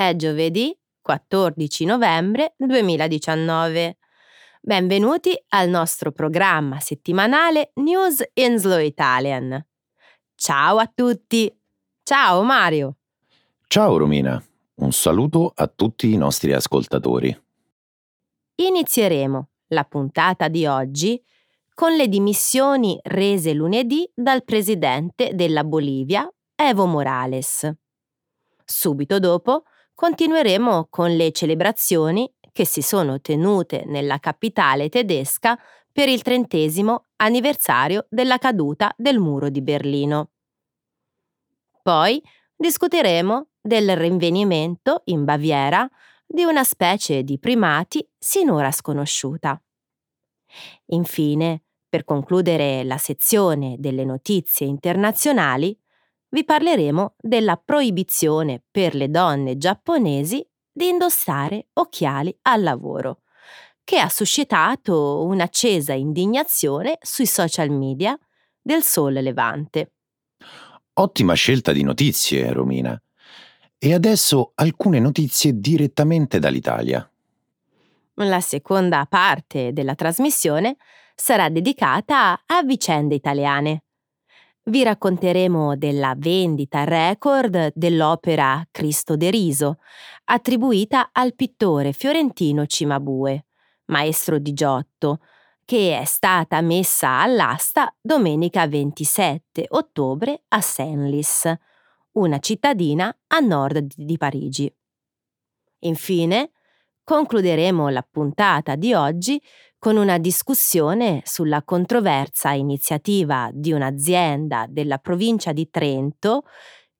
È giovedì 14 novembre 2019. Benvenuti al nostro programma settimanale News in Slow Italian. Ciao a tutti! Ciao Mario! Ciao Romina, un saluto a tutti i nostri ascoltatori. Inizieremo la puntata di oggi con le dimissioni rese lunedì dal presidente della Bolivia, Evo Morales. Subito dopo continueremo con le celebrazioni che si sono tenute nella capitale tedesca per il trentesimo anniversario della caduta del muro di Berlino. Poi discuteremo del rinvenimento in Baviera di una specie di primati sinora sconosciuta. Infine, per concludere la sezione delle notizie internazionali, vi parleremo della proibizione per le donne giapponesi di indossare occhiali al lavoro, che ha suscitato un'accesa indignazione sui social media del Sole Levante. Ottima scelta di notizie, Romina. E adesso alcune notizie direttamente dall'Italia. La seconda parte della trasmissione sarà dedicata a vicende italiane. Vi racconteremo della vendita record dell'opera Cristo deriso, attribuita al pittore fiorentino Cimabue, maestro di Giotto, che è stata messa all'asta domenica 27 ottobre a Senlis, una cittadina a nord di Parigi. Infine, concluderemo la puntata di oggi con una discussione sulla controversa iniziativa di un'azienda della provincia di Trento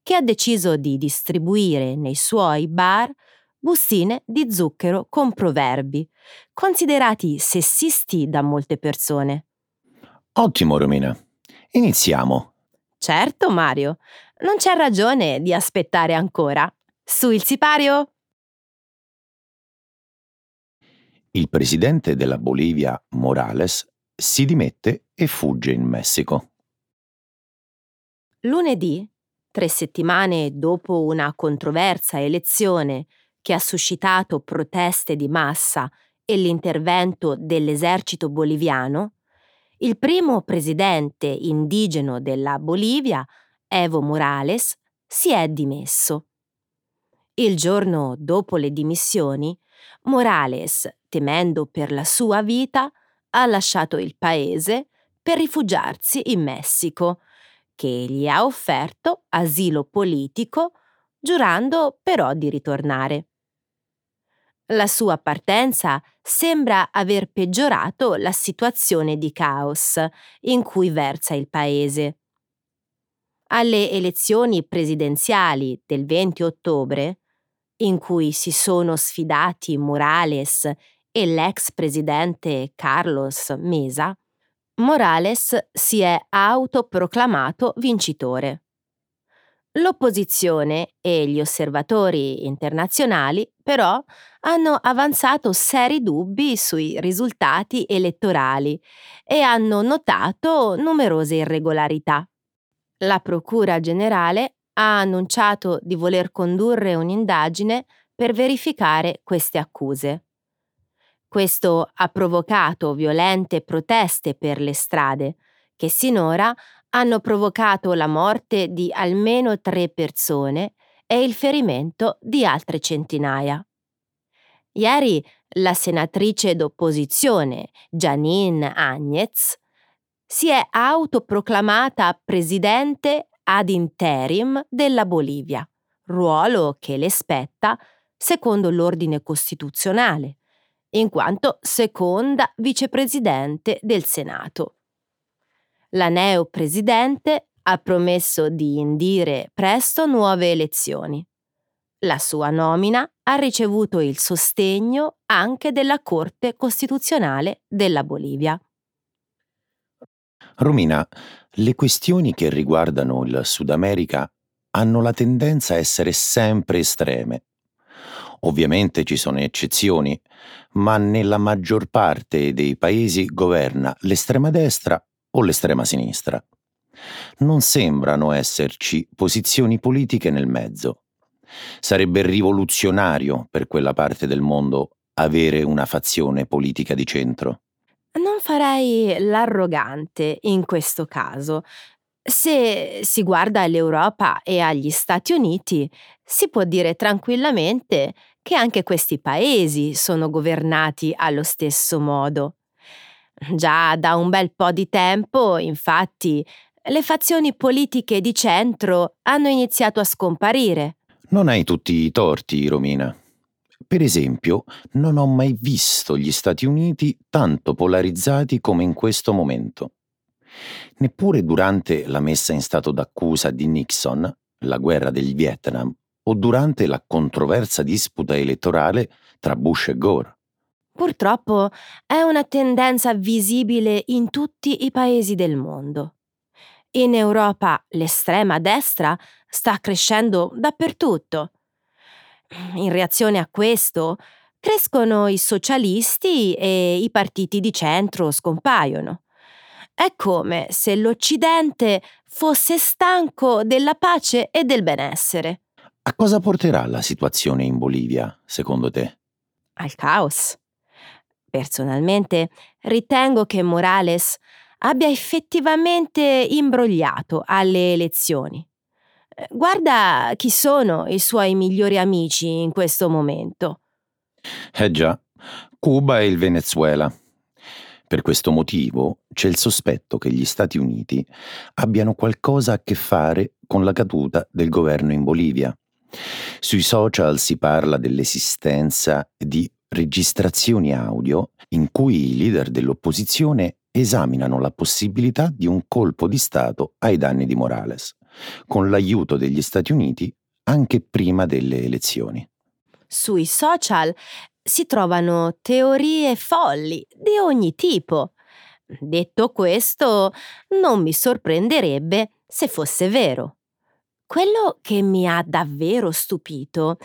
che ha deciso di distribuire nei suoi bar bustine di zucchero con proverbi, considerati sessisti da molte persone. Ottimo, Romina. Iniziamo. Certo, Mario. Non c'è ragione di aspettare ancora. Su il sipario! Il presidente della Bolivia, Morales, si dimette e fugge in Messico. Lunedì, tre settimane dopo una controversa elezione che ha suscitato proteste di massa e l'intervento dell'esercito boliviano, il primo presidente indigeno della Bolivia, Evo Morales, si è dimesso. Il giorno dopo le dimissioni, Morales, temendo per la sua vita, ha lasciato il paese per rifugiarsi in Messico, che gli ha offerto asilo politico, giurando però di ritornare. La sua partenza sembra aver peggiorato la situazione di caos in cui versa il paese. Alle elezioni presidenziali del 20 ottobre, in cui si sono sfidati Morales e l'ex presidente Carlos Mesa, Morales si è autoproclamato vincitore. L'opposizione e gli osservatori internazionali però hanno avanzato seri dubbi sui risultati elettorali e hanno notato numerose irregolarità. La Procura generale ha annunciato di voler condurre un'indagine per verificare queste accuse. Questo ha provocato violente proteste per le strade, che sinora hanno provocato la morte di almeno tre persone e il ferimento di altre centinaia. Ieri la senatrice d'opposizione Janine Agnez si è autoproclamata presidente ad interim della Bolivia, ruolo che le spetta secondo l'ordine costituzionale, in quanto seconda vicepresidente del Senato. La neopresidente ha promesso di indire presto nuove elezioni. La sua nomina ha ricevuto il sostegno anche della Corte Costituzionale della Bolivia. Romina, le questioni che riguardano il Sud America hanno la tendenza a essere sempre estreme. Ovviamente ci sono eccezioni, ma nella maggior parte dei paesi governa l'estrema destra o l'estrema sinistra. Non sembrano esserci posizioni politiche nel mezzo. Sarebbe rivoluzionario per quella parte del mondo avere una fazione politica di centro. Farei l'arrogante in questo caso. Se si guarda all'Europa e agli Stati Uniti, si può dire tranquillamente che anche questi paesi sono governati allo stesso modo. Già da un bel po' di tempo, infatti, le fazioni politiche di centro hanno iniziato a scomparire. Non hai tutti i torti, Romina. Per esempio, non ho mai visto gli Stati Uniti tanto polarizzati come in questo momento. Neppure durante la messa in stato d'accusa di Nixon, la guerra del Vietnam, o durante la controversa disputa elettorale tra Bush e Gore. Purtroppo è una tendenza visibile in tutti i paesi del mondo. In Europa l'estrema destra sta crescendo dappertutto. In reazione a questo, crescono i socialisti e i partiti di centro scompaiono. È come se l'Occidente fosse stanco della pace e del benessere. A cosa porterà la situazione in Bolivia, secondo te? Al caos. Personalmente ritengo che Morales abbia effettivamente imbrogliato alle elezioni. Guarda chi sono i suoi migliori amici in questo momento. Eh già, Cuba e il Venezuela. Per questo motivo c'è il sospetto che gli Stati Uniti abbiano qualcosa a che fare con la caduta del governo in Bolivia. Sui social si parla dell'esistenza di registrazioni audio in cui i leader dell'opposizione esaminano la possibilità di un colpo di Stato ai danni di Morales, con l'aiuto degli Stati Uniti anche prima delle elezioni. Sui social si trovano teorie folli di ogni tipo. Detto questo, non mi sorprenderebbe se fosse vero. Quello che mi ha davvero stupito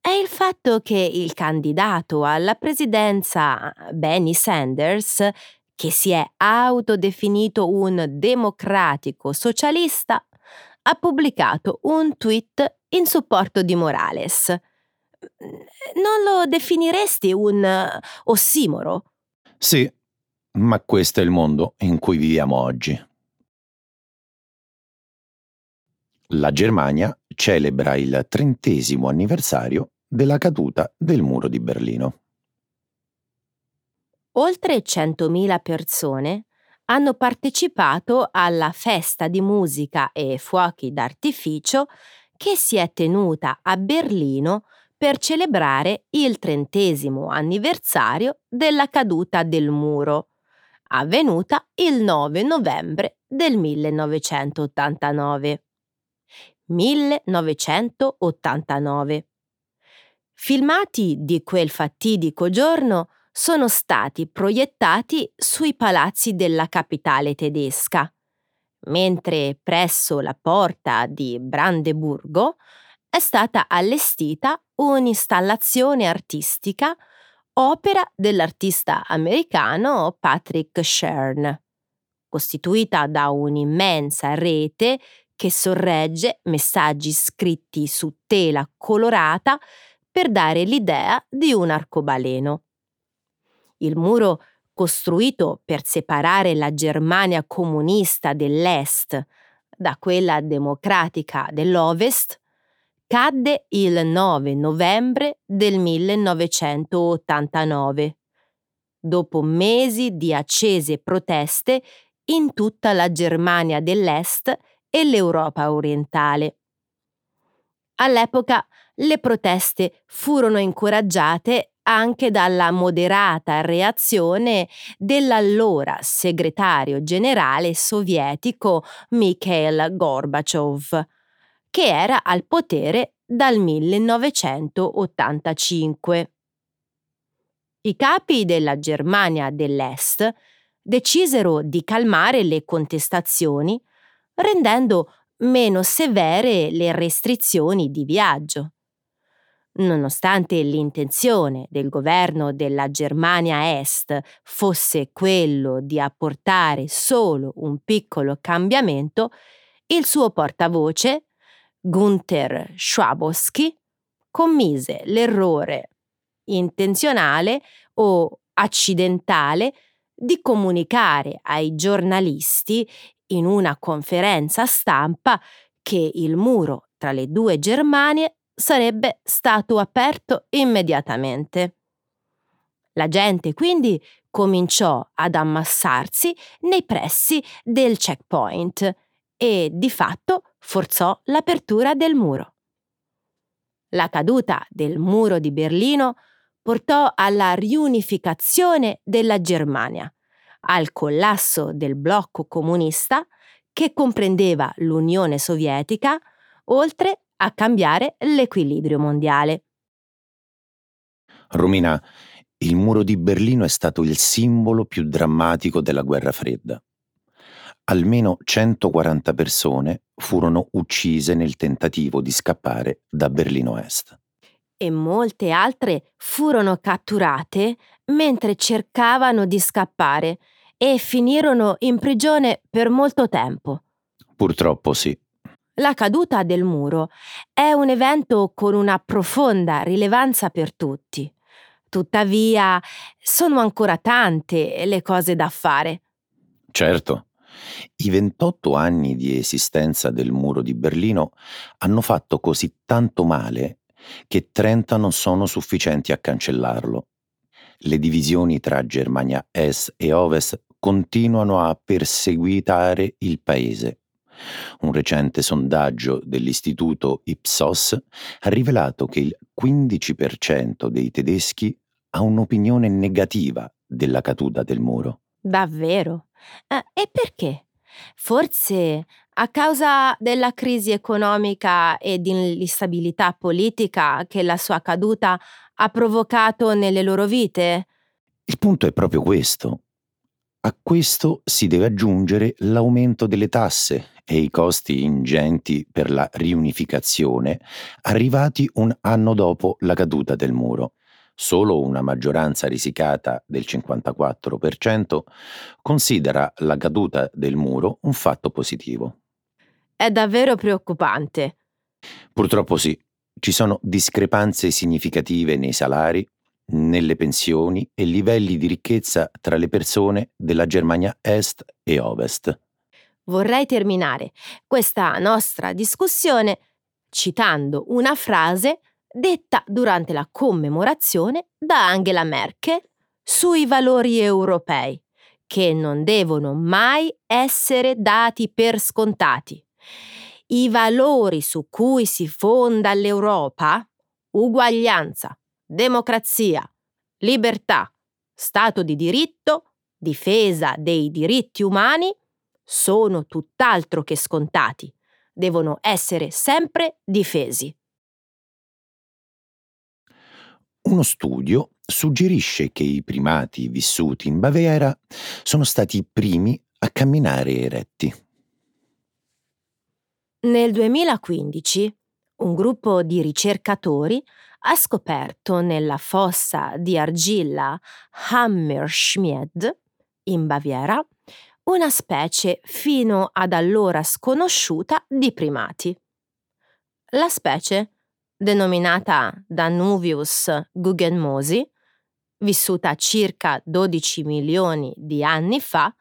è il fatto che il candidato alla presidenza Benny Sanders, che si è autodefinito un democratico socialista, ha pubblicato un tweet in supporto di Morales. Non lo definiresti un ossimoro? Sì, ma questo è il mondo in cui viviamo oggi. La Germania celebra il trentesimo anniversario della caduta del muro di Berlino. Oltre 100.000 persone hanno partecipato alla festa di musica e fuochi d'artificio che si è tenuta a Berlino per celebrare il trentesimo anniversario della caduta del muro, avvenuta il 9 novembre del 1989. 1989. Filmati di quel fatidico giorno sono stati proiettati sui palazzi della capitale tedesca, mentre presso la porta di Brandeburgo è stata allestita un'installazione artistica opera dell'artista americano Patrick Shern, costituita da un'immensa rete che sorregge messaggi scritti su tela colorata per dare l'idea di un arcobaleno. Il muro, costruito per separare la Germania comunista dell'Est da quella democratica dell'Ovest, cadde il 9 novembre del 1989, dopo mesi di accese proteste in tutta la Germania dell'Est e l'Europa orientale. All'epoca le proteste furono incoraggiate anche dalla moderata reazione dell'allora segretario generale sovietico Mikhail Gorbaciov, che era al potere dal 1985. I capi della Germania dell'Est decisero di calmare le contestazioni rendendo meno severe le restrizioni di viaggio. Nonostante l'intenzione del governo della Germania Est fosse quello di apportare solo un piccolo cambiamento, il suo portavoce, Gunther Schwabowski, commise l'errore intenzionale o accidentale di comunicare ai giornalisti in una conferenza stampa che il muro tra le due Germanie sarebbe stato aperto immediatamente. La gente quindi cominciò ad ammassarsi nei pressi del checkpoint e di fatto forzò l'apertura del muro. La caduta del muro di Berlino portò alla riunificazione della Germania, al collasso del blocco comunista che comprendeva l'Unione Sovietica, oltre a cambiare l'equilibrio mondiale. Romina, il muro di Berlino è stato il simbolo più drammatico della guerra fredda. Almeno 140 persone furono uccise nel tentativo di scappare da Berlino Est. E molte altre furono catturate mentre cercavano di scappare e finirono in prigione per molto tempo. Purtroppo sì. La caduta del muro è un evento con una profonda rilevanza per tutti. Tuttavia, sono ancora tante le cose da fare. Certo. I 28 anni di esistenza del muro di Berlino hanno fatto così tanto male che 30 non sono sufficienti a cancellarlo. Le divisioni tra Germania Est e Ovest continuano a perseguitare il paese. Un recente sondaggio dell'istituto Ipsos ha rivelato che il 15% dei tedeschi ha un'opinione negativa della caduta del muro. Davvero? Eh, e perché? Forse a causa della crisi economica e dell'instabilità politica che la sua caduta ha provocato nelle loro vite? Il punto è proprio questo. A questo si deve aggiungere l'aumento delle tasse e i costi ingenti per la riunificazione arrivati un anno dopo la caduta del muro. Solo una maggioranza risicata del 54% considera la caduta del muro un fatto positivo. È davvero preoccupante. Purtroppo sì, ci sono discrepanze significative nei salari, nelle pensioni e livelli di ricchezza tra le persone della Germania Est e Ovest. Vorrei terminare questa nostra discussione citando una frase detta durante la commemorazione da Angela Merkel sui valori europei, che non devono mai essere dati per scontati. I valori su cui si fonda l'Europa, uguaglianza, democrazia, libertà, Stato di diritto, difesa dei diritti umani, sono tutt'altro che scontati, devono essere sempre difesi. Uno studio suggerisce che i primati vissuti in Baviera sono stati i primi a camminare eretti. Nel 2015 un gruppo di ricercatori ha scoperto nella fossa di argilla Hammerschmied, in Baviera, una specie fino ad allora sconosciuta di primati. La specie, denominata Danuvius guggenmosi, vissuta circa 12 milioni di anni fa,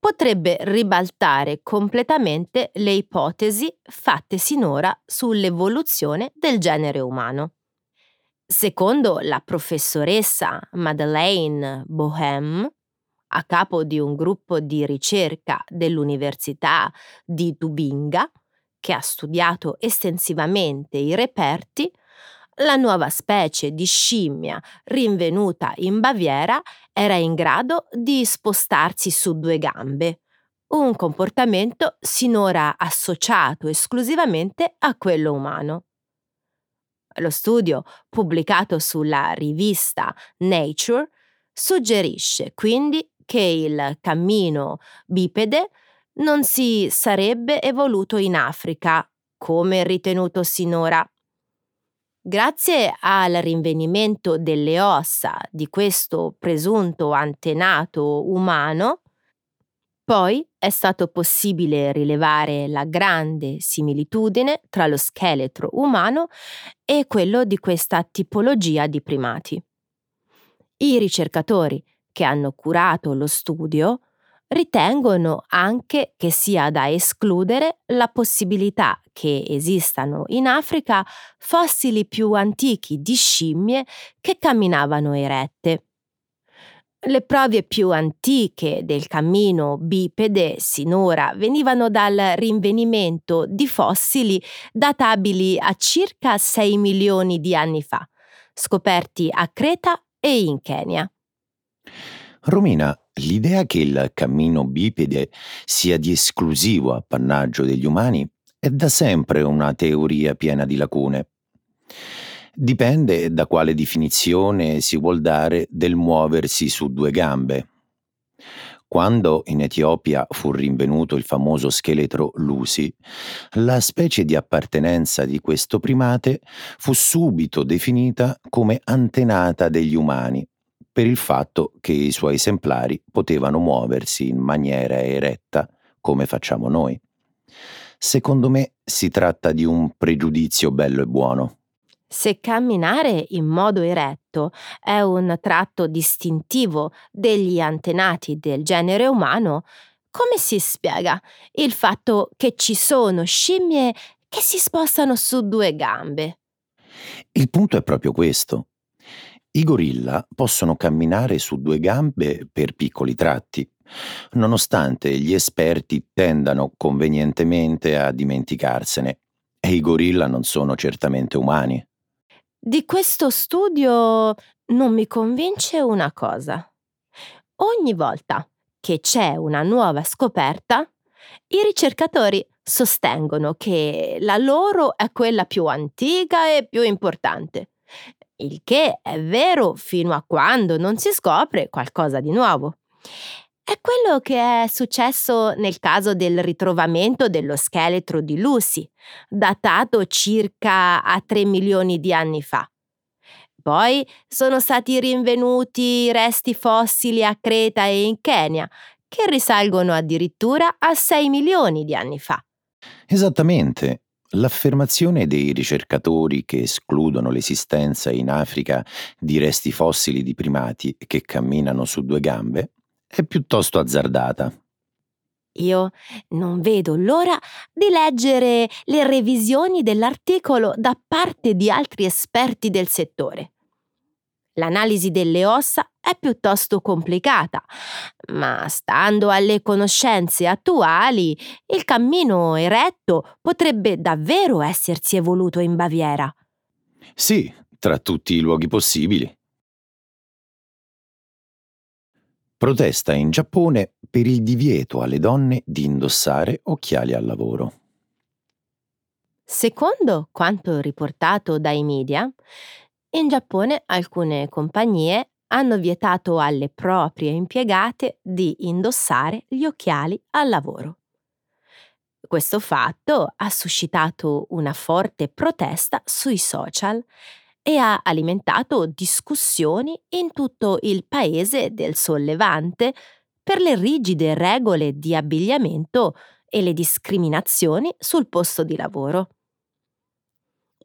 potrebbe ribaltare completamente le ipotesi fatte sinora sull'evoluzione del genere umano. Secondo la professoressa Madeleine Bohem, a capo di un gruppo di ricerca dell'Università di Tubinga, che ha studiato estensivamente i reperti, la nuova specie di scimmia rinvenuta in Baviera era in grado di spostarsi su due gambe, un comportamento sinora associato esclusivamente a quello umano. Lo studio, pubblicato sulla rivista Nature, suggerisce quindi che il cammino bipede non si sarebbe evoluto in Africa, come ritenuto sinora. Grazie al rinvenimento delle ossa di questo presunto antenato umano, Poi è stato possibile rilevare la grande similitudine tra lo scheletro umano e quello di questa tipologia di primati. I ricercatori che hanno curato lo studio ritengono anche che sia da escludere la possibilità che esistano in Africa fossili più antichi di scimmie che camminavano erette. Le prove più antiche del cammino bipede sinora venivano dal rinvenimento di fossili databili a circa 6 milioni di anni fa, scoperti a Creta e in Kenya. Romina, l'idea che il cammino bipede sia di esclusivo appannaggio degli umani è da sempre una teoria piena di lacune. Dipende da quale definizione si vuol dare del muoversi su due gambe. Quando in Etiopia fu rinvenuto il famoso scheletro Lusi, la specie di appartenenza di questo primate fu subito definita come antenata degli umani per il fatto che i suoi esemplari potevano muoversi in maniera eretta come facciamo noi. Secondo me si tratta di un pregiudizio bello e buono. Se camminare in modo eretto è un tratto distintivo degli antenati del genere umano, come si spiega il fatto che ci sono scimmie che si spostano su due gambe? Il punto è proprio questo. I gorilla possono camminare su due gambe per piccoli tratti, nonostante gli esperti tendano convenientemente a dimenticarsene. E i gorilla non sono certamente umani. Di questo studio non mi convince una cosa. Ogni volta che c'è una nuova scoperta, i ricercatori sostengono che la loro è quella più antica e più importante il che è vero fino a quando non si scopre qualcosa di nuovo. È quello che è successo nel caso del ritrovamento dello scheletro di Lucy, datato circa a 3 milioni di anni fa. Poi sono stati rinvenuti resti fossili a Creta e in Kenya, che risalgono addirittura a 6 milioni di anni fa. Esattamente, L'affermazione dei ricercatori che escludono l'esistenza in Africa di resti fossili di primati che camminano su due gambe è piuttosto azzardata. Io non vedo l'ora di leggere le revisioni dell'articolo da parte di altri esperti del settore. L'analisi delle ossa è piuttosto complicata, ma stando alle conoscenze attuali, il cammino eretto potrebbe davvero essersi evoluto in Baviera. Sì, tra tutti i luoghi possibili. Protesta in Giappone per il divieto alle donne di indossare occhiali al lavoro. Secondo quanto riportato dai media, in Giappone alcune compagnie hanno vietato alle proprie impiegate di indossare gli occhiali al lavoro. Questo fatto ha suscitato una forte protesta sui social e ha alimentato discussioni in tutto il paese del sollevante per le rigide regole di abbigliamento e le discriminazioni sul posto di lavoro.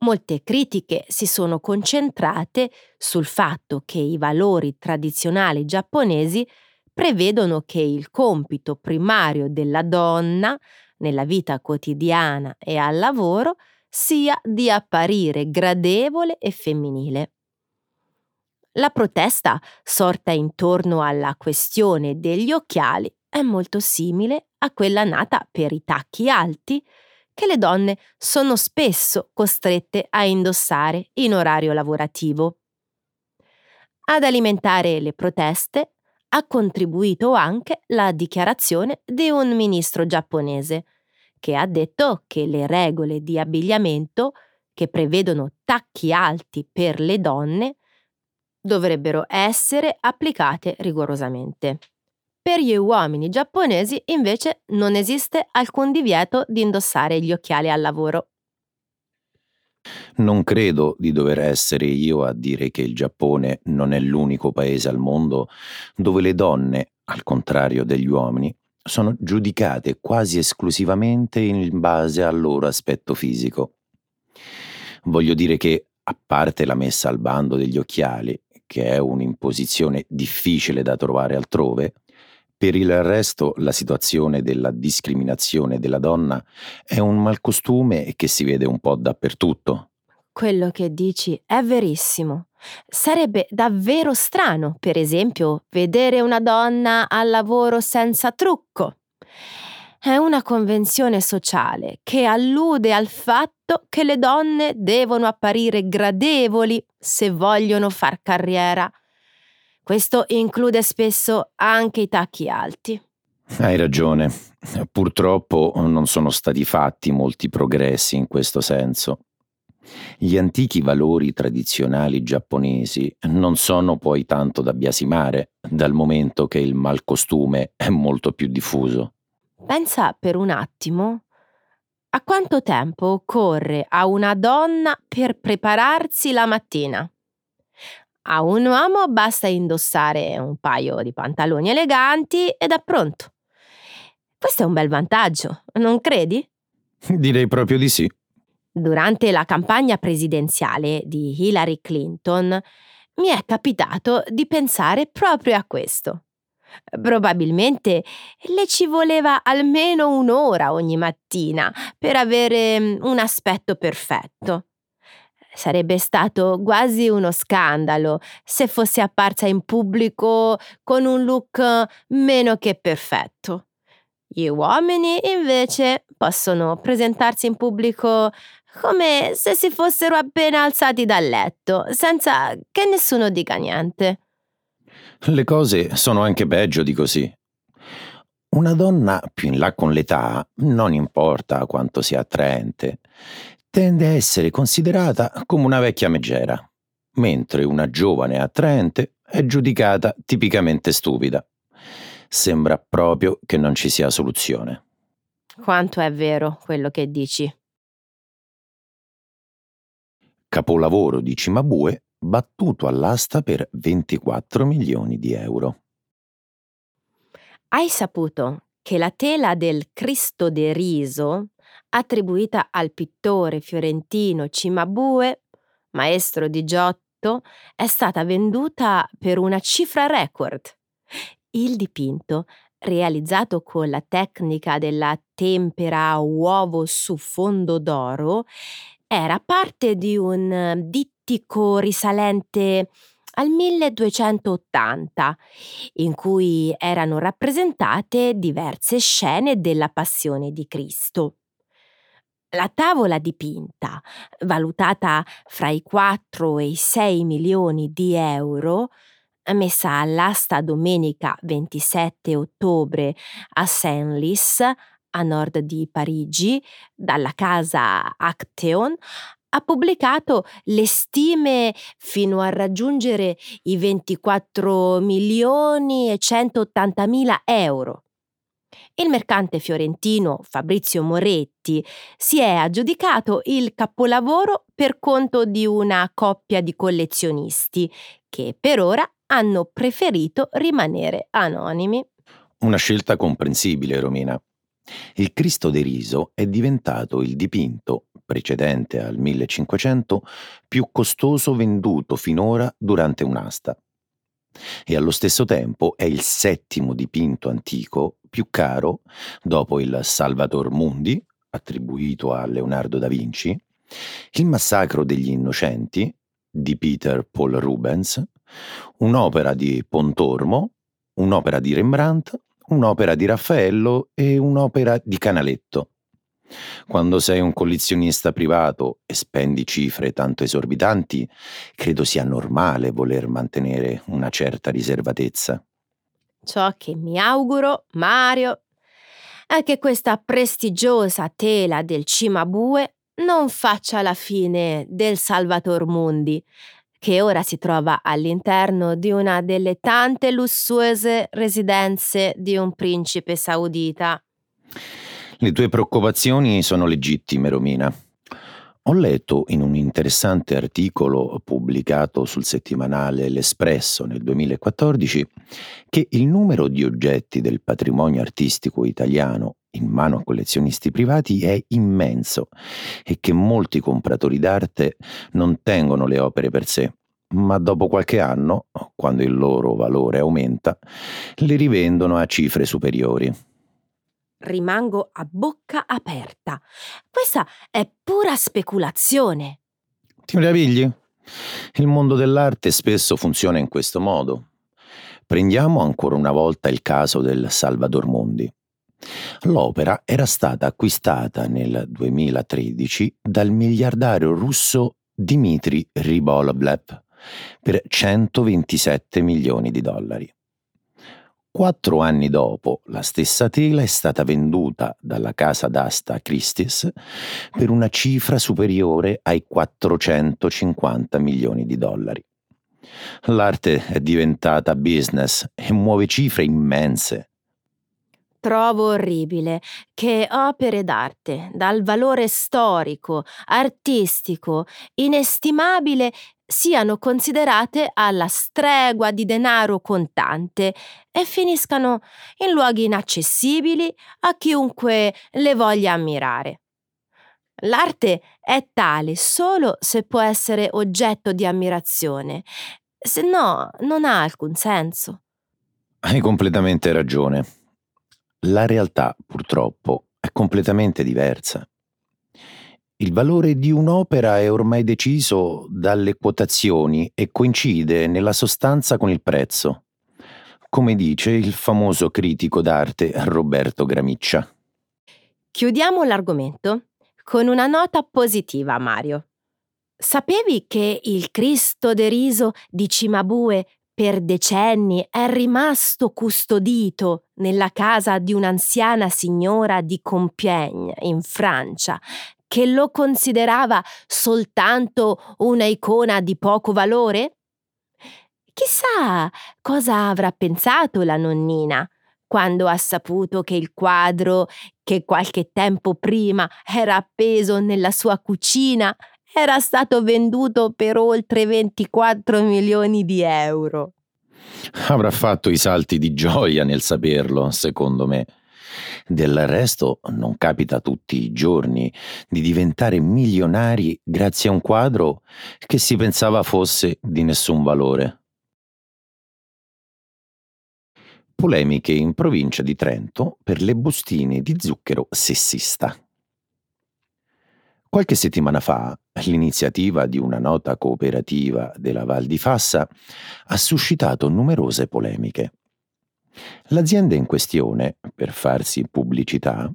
Molte critiche si sono concentrate sul fatto che i valori tradizionali giapponesi prevedono che il compito primario della donna nella vita quotidiana e al lavoro sia di apparire gradevole e femminile. La protesta sorta intorno alla questione degli occhiali è molto simile a quella nata per i tacchi alti che le donne sono spesso costrette a indossare in orario lavorativo. Ad alimentare le proteste ha contribuito anche la dichiarazione di un ministro giapponese, che ha detto che le regole di abbigliamento che prevedono tacchi alti per le donne dovrebbero essere applicate rigorosamente. Per gli uomini giapponesi invece non esiste alcun divieto di indossare gli occhiali al lavoro. Non credo di dover essere io a dire che il Giappone non è l'unico paese al mondo dove le donne, al contrario degli uomini, sono giudicate quasi esclusivamente in base al loro aspetto fisico. Voglio dire che, a parte la messa al bando degli occhiali, che è un'imposizione difficile da trovare altrove, per il resto la situazione della discriminazione della donna è un malcostume che si vede un po' dappertutto. Quello che dici è verissimo. Sarebbe davvero strano, per esempio, vedere una donna al lavoro senza trucco. È una convenzione sociale che allude al fatto che le donne devono apparire gradevoli se vogliono far carriera. Questo include spesso anche i tacchi alti. Hai ragione. Purtroppo non sono stati fatti molti progressi in questo senso. Gli antichi valori tradizionali giapponesi non sono poi tanto da biasimare, dal momento che il malcostume è molto più diffuso. Pensa per un attimo a quanto tempo occorre a una donna per prepararsi la mattina. A un uomo basta indossare un paio di pantaloni eleganti ed è pronto. Questo è un bel vantaggio, non credi? Direi proprio di sì. Durante la campagna presidenziale di Hillary Clinton mi è capitato di pensare proprio a questo. Probabilmente le ci voleva almeno un'ora ogni mattina per avere mm, un aspetto perfetto. Sarebbe stato quasi uno scandalo se fosse apparsa in pubblico con un look meno che perfetto. Gli uomini invece possono presentarsi in pubblico come se si fossero appena alzati dal letto, senza che nessuno dica niente. Le cose sono anche peggio di così. Una donna più in là con l'età, non importa quanto sia attraente, tende a essere considerata come una vecchia megera, mentre una giovane attraente è giudicata tipicamente stupida. Sembra proprio che non ci sia soluzione. Quanto è vero quello che dici? Capolavoro di Cimabue battuto all'asta per 24 milioni di euro. Hai saputo che la tela del Cristo de Riso attribuita al pittore fiorentino Cimabue, maestro di Giotto, è stata venduta per una cifra record. Il dipinto, realizzato con la tecnica della tempera a uovo su fondo d'oro, era parte di un dittico risalente al 1280, in cui erano rappresentate diverse scene della Passione di Cristo. La tavola dipinta, valutata fra i 4 e i 6 milioni di euro, messa all'asta domenica 27 ottobre a Senlis, a nord di Parigi, dalla casa Acteon, ha pubblicato le stime fino a raggiungere i 24 milioni e 180 mila euro. Il mercante fiorentino Fabrizio Moretti si è aggiudicato il capolavoro per conto di una coppia di collezionisti che per ora hanno preferito rimanere anonimi. Una scelta comprensibile, Romina. Il Cristo deriso è diventato il dipinto, precedente al 1500, più costoso venduto finora durante un'asta e allo stesso tempo è il settimo dipinto antico più caro dopo il Salvator Mundi, attribuito a Leonardo da Vinci, il Massacro degli Innocenti di Peter Paul Rubens, un'opera di Pontormo, un'opera di Rembrandt, un'opera di Raffaello e un'opera di Canaletto. Quando sei un collezionista privato e spendi cifre tanto esorbitanti, credo sia normale voler mantenere una certa riservatezza. Ciò che mi auguro, Mario, è che questa prestigiosa tela del Cimabue non faccia la fine del Salvator Mundi, che ora si trova all'interno di una delle tante lussuose residenze di un principe saudita. Le tue preoccupazioni sono legittime, Romina. Ho letto in un interessante articolo pubblicato sul settimanale L'Espresso nel 2014 che il numero di oggetti del patrimonio artistico italiano in mano a collezionisti privati è immenso e che molti compratori d'arte non tengono le opere per sé, ma dopo qualche anno, quando il loro valore aumenta, le rivendono a cifre superiori. Rimango a bocca aperta. Questa è pura speculazione. Ti meravigli? Il mondo dell'arte spesso funziona in questo modo. Prendiamo ancora una volta il caso del Salvador Mondi. L'opera era stata acquistata nel 2013 dal miliardario russo Dmitry Ribolovlev per 127 milioni di dollari. Quattro anni dopo, la stessa tela è stata venduta dalla casa d'asta Christie's per una cifra superiore ai 450 milioni di dollari. L'arte è diventata business e muove cifre immense. Trovo orribile che opere d'arte dal valore storico, artistico, inestimabile siano considerate alla stregua di denaro contante e finiscano in luoghi inaccessibili a chiunque le voglia ammirare. L'arte è tale solo se può essere oggetto di ammirazione, se no non ha alcun senso. Hai completamente ragione. La realtà, purtroppo, è completamente diversa. Il valore di un'opera è ormai deciso dalle quotazioni e coincide nella sostanza con il prezzo, come dice il famoso critico d'arte Roberto Gramiccia. Chiudiamo l'argomento con una nota positiva, Mario. Sapevi che il Cristo deriso di Cimabue per decenni è rimasto custodito nella casa di un'anziana signora di Compiègne, in Francia, che lo considerava soltanto una icona di poco valore? Chissà cosa avrà pensato la nonnina quando ha saputo che il quadro, che qualche tempo prima era appeso nella sua cucina, era stato venduto per oltre 24 milioni di euro. Avrà fatto i salti di gioia nel saperlo, secondo me. Del resto non capita tutti i giorni di diventare milionari grazie a un quadro che si pensava fosse di nessun valore. Polemiche in provincia di Trento per le bustine di zucchero sessista. Qualche settimana fa l'iniziativa di una nota cooperativa della Val di Fassa ha suscitato numerose polemiche. L'azienda in questione, per farsi pubblicità,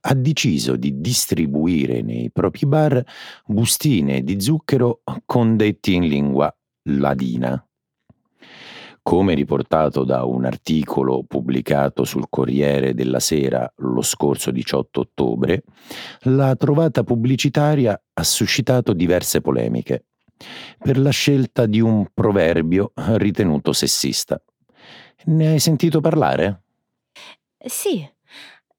ha deciso di distribuire nei propri bar bustine di zucchero con detti in lingua ladina. Come riportato da un articolo pubblicato sul Corriere della Sera lo scorso 18 ottobre, la trovata pubblicitaria ha suscitato diverse polemiche per la scelta di un proverbio ritenuto sessista. Ne hai sentito parlare? Sì,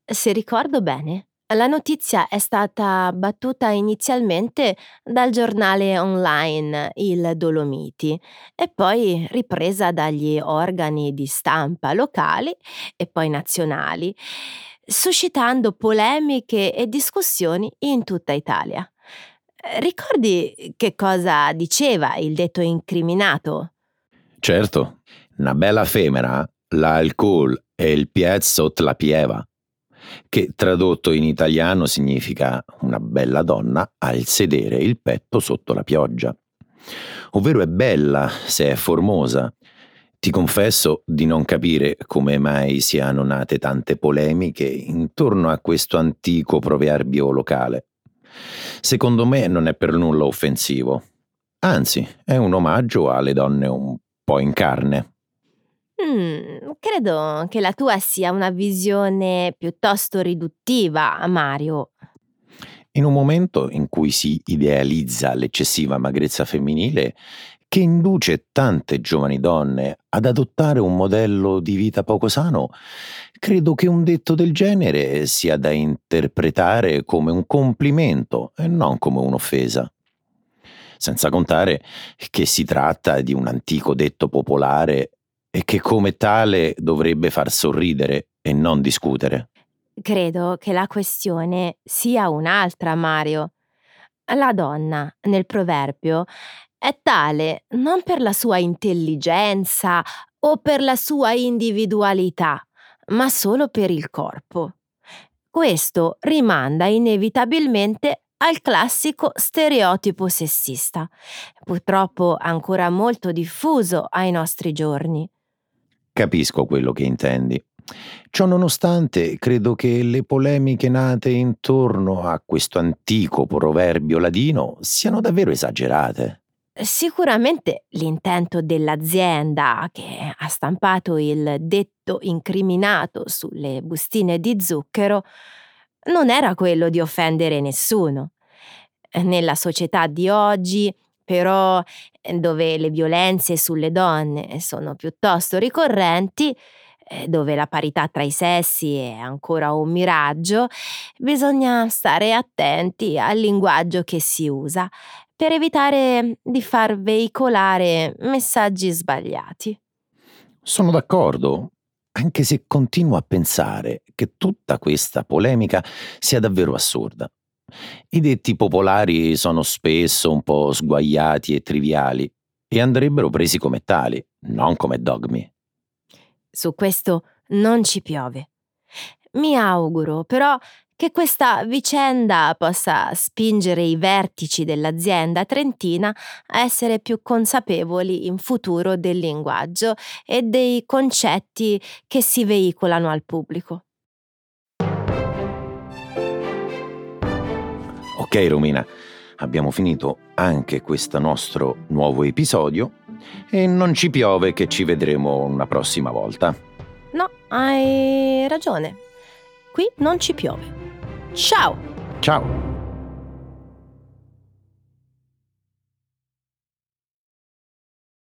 se ricordo bene. La notizia è stata battuta inizialmente dal giornale online Il Dolomiti e poi ripresa dagli organi di stampa locali e poi nazionali, suscitando polemiche e discussioni in tutta Italia. Ricordi che cosa diceva il detto incriminato? Certo, una bella femmina, l'alcol e il piez sotto la pieva, che tradotto in italiano significa una bella donna ha il sedere il petto sotto la pioggia. Ovvero è bella se è formosa. Ti confesso di non capire come mai siano nate tante polemiche intorno a questo antico proverbio locale. Secondo me non è per nulla offensivo. Anzi, è un omaggio alle donne un po' in carne. Mm, credo che la tua sia una visione piuttosto riduttiva, Mario. In un momento in cui si idealizza l'eccessiva magrezza femminile, che induce tante giovani donne ad adottare un modello di vita poco sano, credo che un detto del genere sia da interpretare come un complimento e non come un'offesa. Senza contare che si tratta di un antico detto popolare e che come tale dovrebbe far sorridere e non discutere. Credo che la questione sia un'altra, Mario. La donna, nel proverbio, è tale non per la sua intelligenza o per la sua individualità, ma solo per il corpo. Questo rimanda inevitabilmente al classico stereotipo sessista, purtroppo ancora molto diffuso ai nostri giorni. Capisco quello che intendi. Ciò nonostante, credo che le polemiche nate intorno a questo antico proverbio ladino siano davvero esagerate. Sicuramente l'intento dell'azienda che ha stampato il detto incriminato sulle bustine di zucchero non era quello di offendere nessuno. Nella società di oggi, però, dove le violenze sulle donne sono piuttosto ricorrenti, dove la parità tra i sessi è ancora un miraggio, bisogna stare attenti al linguaggio che si usa per evitare di far veicolare messaggi sbagliati. Sono d'accordo, anche se continuo a pensare che tutta questa polemica sia davvero assurda. I detti popolari sono spesso un po' sguaiati e triviali e andrebbero presi come tali, non come dogmi. Su questo non ci piove. Mi auguro però che questa vicenda possa spingere i vertici dell'azienda trentina a essere più consapevoli in futuro del linguaggio e dei concetti che si veicolano al pubblico. Ok Romina, abbiamo finito anche questo nostro nuovo episodio e non ci piove che ci vedremo una prossima volta. No, hai ragione. Qui non ci piove. Ciao! Ciao!